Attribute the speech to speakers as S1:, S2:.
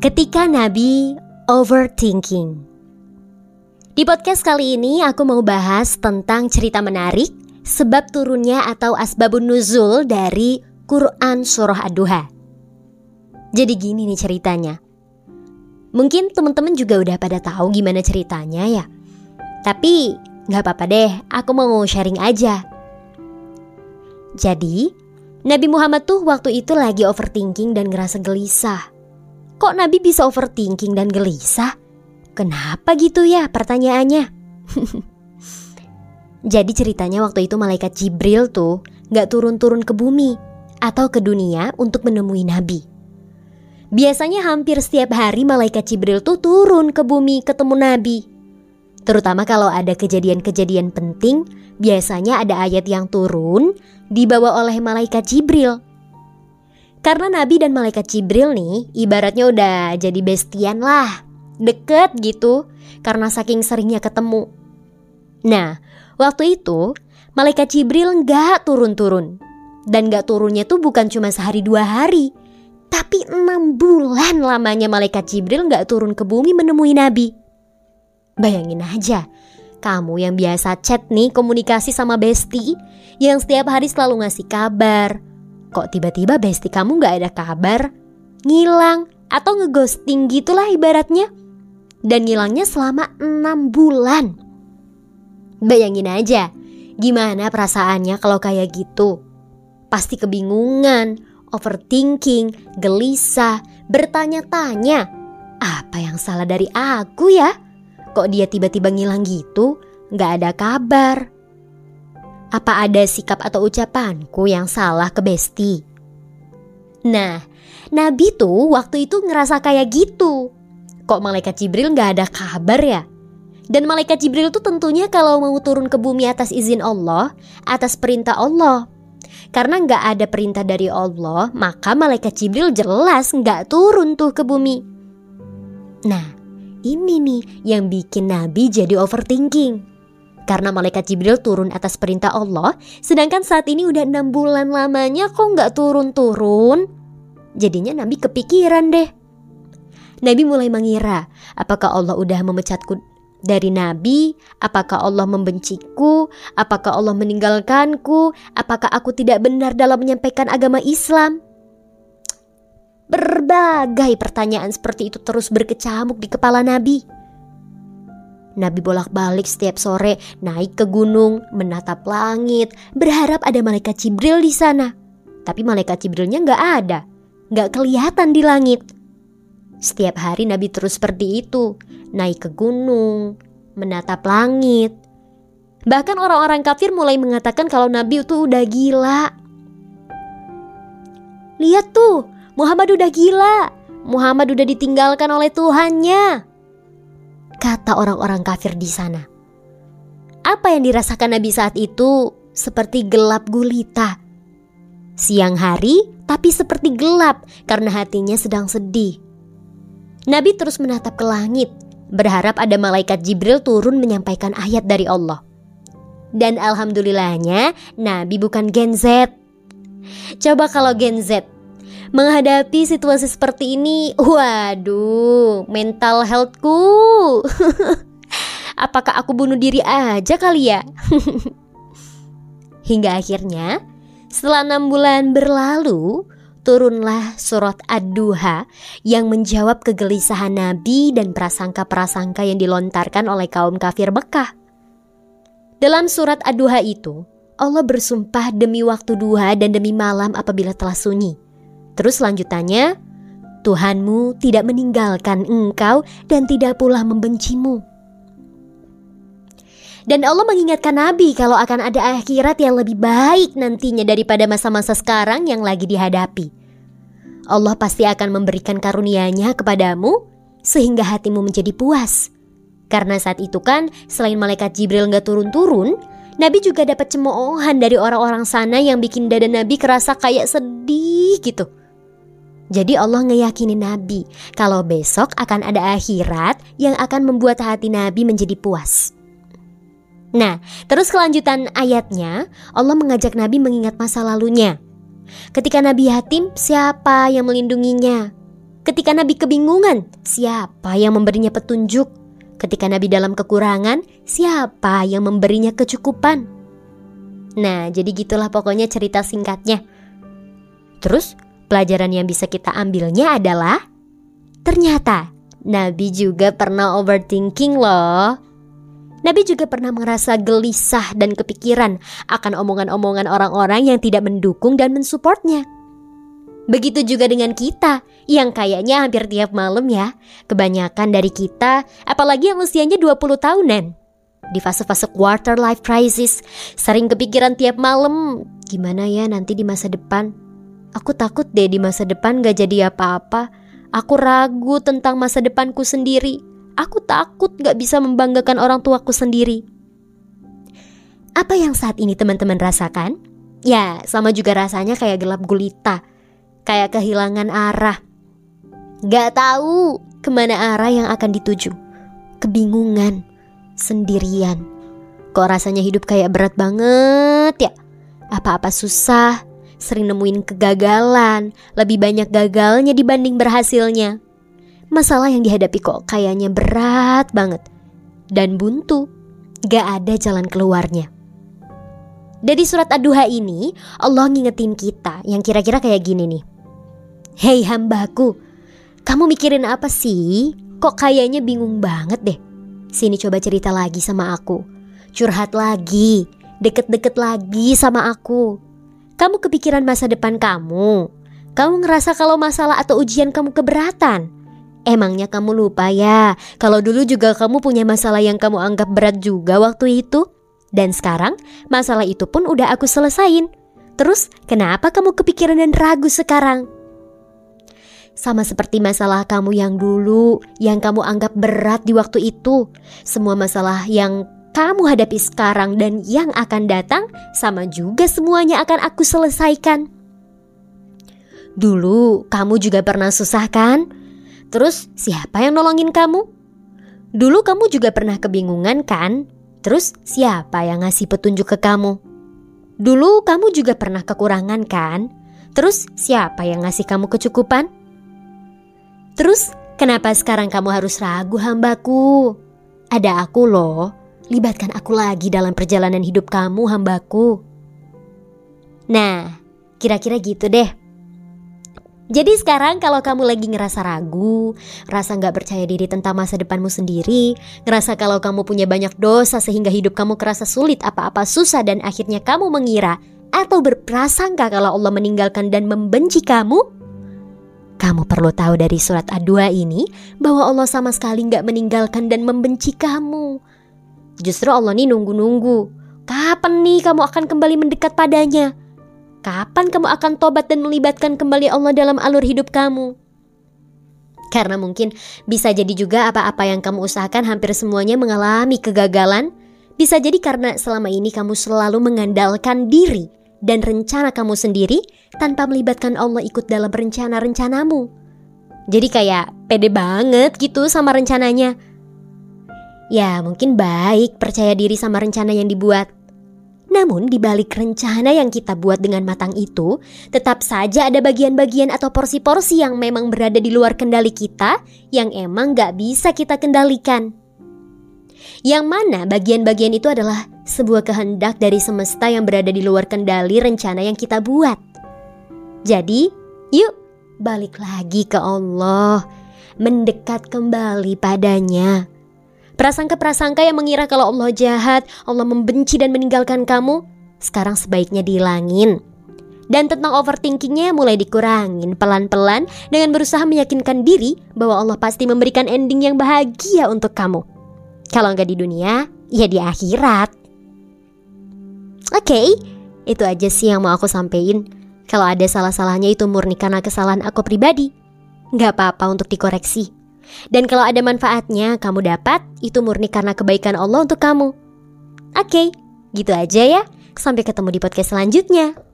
S1: Ketika Nabi overthinking. Di podcast kali ini aku mau bahas tentang cerita menarik sebab turunnya atau asbabun nuzul dari Quran Surah Ad-Duha. Jadi gini nih ceritanya. Mungkin teman-teman juga udah pada tahu gimana ceritanya ya. Tapi nggak apa-apa deh, aku mau sharing aja. Jadi, Nabi Muhammad tuh waktu itu lagi overthinking dan ngerasa gelisah. Kok Nabi bisa overthinking dan gelisah? Kenapa gitu ya pertanyaannya? Jadi ceritanya waktu itu malaikat Jibril tuh gak turun-turun ke bumi atau ke dunia untuk menemui Nabi. Biasanya hampir setiap hari malaikat Jibril tuh turun ke bumi ketemu Nabi. Terutama kalau ada kejadian-kejadian penting, biasanya ada ayat yang turun dibawa oleh malaikat Jibril. Karena Nabi dan malaikat Jibril nih ibaratnya udah jadi bestian lah, deket gitu karena saking seringnya ketemu. Nah, waktu itu malaikat Jibril nggak turun-turun. Dan nggak turunnya tuh bukan cuma sehari dua hari, tapi enam bulan lamanya malaikat Jibril nggak turun ke bumi menemui Nabi. Bayangin aja, kamu yang biasa chat nih komunikasi sama Besti, yang setiap hari selalu ngasih kabar. Kok tiba-tiba Besti kamu nggak ada kabar? Ngilang atau ngeghosting gitulah ibaratnya. Dan ngilangnya selama enam bulan. Bayangin aja, gimana perasaannya kalau kayak gitu? Pasti kebingungan, overthinking, gelisah, bertanya-tanya, apa yang salah dari aku ya? Kok dia tiba-tiba ngilang gitu? Gak ada kabar. Apa ada sikap atau ucapanku yang salah ke Besti? Nah, Nabi tuh waktu itu ngerasa kayak gitu. Kok malaikat Jibril gak ada kabar ya? Dan malaikat Jibril tuh tentunya kalau mau turun ke bumi atas izin Allah, atas perintah Allah. Karena nggak ada perintah dari Allah, maka malaikat Jibril jelas nggak turun tuh ke bumi. Nah, ini nih yang bikin Nabi jadi overthinking. Karena malaikat Jibril turun atas perintah Allah, sedangkan saat ini udah enam bulan lamanya kok nggak turun-turun. Jadinya Nabi kepikiran deh. Nabi mulai mengira, apakah Allah udah memecatku dari Nabi, apakah Allah membenciku, apakah Allah meninggalkanku, apakah aku tidak benar dalam menyampaikan agama Islam. Berbagai pertanyaan seperti itu terus berkecamuk di kepala Nabi. Nabi bolak-balik setiap sore naik ke gunung, menatap langit, berharap ada malaikat Jibril di sana. Tapi malaikat Jibrilnya nggak ada, nggak kelihatan di langit. Setiap hari Nabi terus seperti itu, naik ke gunung, menatap langit. Bahkan orang-orang kafir mulai mengatakan kalau Nabi itu udah gila. Lihat tuh, Muhammad udah gila. Muhammad udah ditinggalkan oleh Tuhannya. Kata orang-orang kafir di sana. Apa yang dirasakan Nabi saat itu seperti gelap gulita. Siang hari, tapi seperti gelap karena hatinya sedang sedih. Nabi terus menatap ke langit, berharap ada malaikat Jibril turun menyampaikan ayat dari Allah. Dan alhamdulillahnya, Nabi bukan Gen Z. Coba kalau Gen Z menghadapi situasi seperti ini, waduh, mental healthku. Apakah aku bunuh diri aja kali ya? Hingga akhirnya, setelah enam bulan berlalu, turunlah surat Ad-Duha yang menjawab kegelisahan Nabi dan prasangka-prasangka yang dilontarkan oleh kaum kafir Mekah. Dalam surat Ad-Duha itu, Allah bersumpah demi waktu duha dan demi malam apabila telah sunyi. Terus lanjutannya, Tuhanmu tidak meninggalkan engkau dan tidak pula membencimu. Dan Allah mengingatkan Nabi kalau akan ada akhirat yang lebih baik nantinya daripada masa-masa sekarang yang lagi dihadapi. Allah pasti akan memberikan karunia-Nya kepadamu sehingga hatimu menjadi puas. Karena saat itu kan selain malaikat Jibril nggak turun-turun, Nabi juga dapat cemoohan dari orang-orang sana yang bikin dada Nabi kerasa kayak sedih gitu. Jadi Allah ngeyakini Nabi kalau besok akan ada akhirat yang akan membuat hati Nabi menjadi puas. Nah, terus kelanjutan ayatnya, Allah mengajak Nabi mengingat masa lalunya. Ketika Nabi yatim, siapa yang melindunginya? ketika Nabi kebingungan, siapa yang memberinya petunjuk? Ketika Nabi dalam kekurangan, siapa yang memberinya kecukupan? Nah, jadi gitulah pokoknya cerita singkatnya. Terus, pelajaran yang bisa kita ambilnya adalah ternyata Nabi juga pernah overthinking loh. Nabi juga pernah merasa gelisah dan kepikiran akan omongan-omongan orang-orang yang tidak mendukung dan mensupportnya. Begitu juga dengan kita yang kayaknya hampir tiap malam ya. Kebanyakan dari kita, apalagi yang usianya 20 tahunan. Di fase-fase quarter life crisis, sering kepikiran tiap malam, gimana ya nanti di masa depan? Aku takut deh di masa depan gak jadi apa-apa. Aku ragu tentang masa depanku sendiri. Aku takut gak bisa membanggakan orang tuaku sendiri. Apa yang saat ini teman-teman rasakan? Ya, sama juga rasanya kayak gelap gulita. Kayak kehilangan arah. Gak tahu ke mana arah yang akan dituju. Kebingungan, sendirian. Kok rasanya hidup kayak berat banget ya? Apa-apa susah, sering nemuin kegagalan, lebih banyak gagalnya dibanding berhasilnya. Masalah yang dihadapi kok kayaknya berat banget dan buntu, gak ada jalan keluarnya. Dari surat Ad-Duha ini, Allah ngingetin kita yang kira-kira kayak gini nih. Hei hambaku, kamu mikirin apa sih? Kok kayaknya bingung banget deh. Sini coba cerita lagi sama aku. Curhat lagi, deket-deket lagi sama aku. Kamu kepikiran masa depan kamu. Kamu ngerasa kalau masalah atau ujian kamu keberatan. Emangnya kamu lupa ya, kalau dulu juga kamu punya masalah yang kamu anggap berat juga waktu itu? Dan sekarang masalah itu pun udah aku selesain. Terus kenapa kamu kepikiran dan ragu sekarang? Sama seperti masalah kamu yang dulu, yang kamu anggap berat di waktu itu. Semua masalah yang kamu hadapi sekarang dan yang akan datang sama juga semuanya akan aku selesaikan. Dulu kamu juga pernah susah kan? Terus siapa yang nolongin kamu? Dulu kamu juga pernah kebingungan kan? Terus siapa yang ngasih petunjuk ke kamu? Dulu kamu juga pernah kekurangan kan? Terus siapa yang ngasih kamu kecukupan? Terus kenapa sekarang kamu harus ragu hambaku? Ada aku loh libatkan aku lagi dalam perjalanan hidup kamu hambaku. Nah, kira-kira gitu deh. Jadi sekarang kalau kamu lagi ngerasa ragu, rasa nggak percaya diri tentang masa depanmu sendiri, ngerasa kalau kamu punya banyak dosa sehingga hidup kamu kerasa sulit, apa-apa susah dan akhirnya kamu mengira atau berprasangka kalau Allah meninggalkan dan membenci kamu, kamu perlu tahu dari surat A2 ini bahwa Allah sama sekali nggak meninggalkan dan membenci kamu. Justru Allah nih nunggu-nunggu. Kapan nih kamu akan kembali mendekat padanya? Kapan kamu akan tobat dan melibatkan kembali Allah dalam alur hidup kamu? Karena mungkin bisa jadi juga apa-apa yang kamu usahakan hampir semuanya mengalami kegagalan. Bisa jadi karena selama ini kamu selalu mengandalkan diri dan rencana kamu sendiri tanpa melibatkan Allah ikut dalam rencana-rencanamu. Jadi kayak pede banget gitu sama rencananya. Ya, mungkin baik percaya diri sama rencana yang dibuat. Namun di balik rencana yang kita buat dengan matang itu, tetap saja ada bagian-bagian atau porsi-porsi yang memang berada di luar kendali kita yang emang gak bisa kita kendalikan. Yang mana bagian-bagian itu adalah sebuah kehendak dari semesta yang berada di luar kendali rencana yang kita buat. Jadi, yuk balik lagi ke Allah, mendekat kembali padanya Prasangka-prasangka yang mengira kalau Allah jahat, Allah membenci dan meninggalkan kamu, sekarang sebaiknya dihilangin. Dan tentang overthinkingnya mulai dikurangin pelan-pelan dengan berusaha meyakinkan diri bahwa Allah pasti memberikan ending yang bahagia untuk kamu. Kalau nggak di dunia, ya di akhirat. Oke, okay, itu aja sih yang mau aku sampein. Kalau ada salah-salahnya itu murni karena kesalahan aku pribadi. Nggak apa-apa untuk dikoreksi. Dan kalau ada manfaatnya kamu dapat, itu murni karena kebaikan Allah untuk kamu. Oke, okay, gitu aja ya. Sampai ketemu di podcast selanjutnya.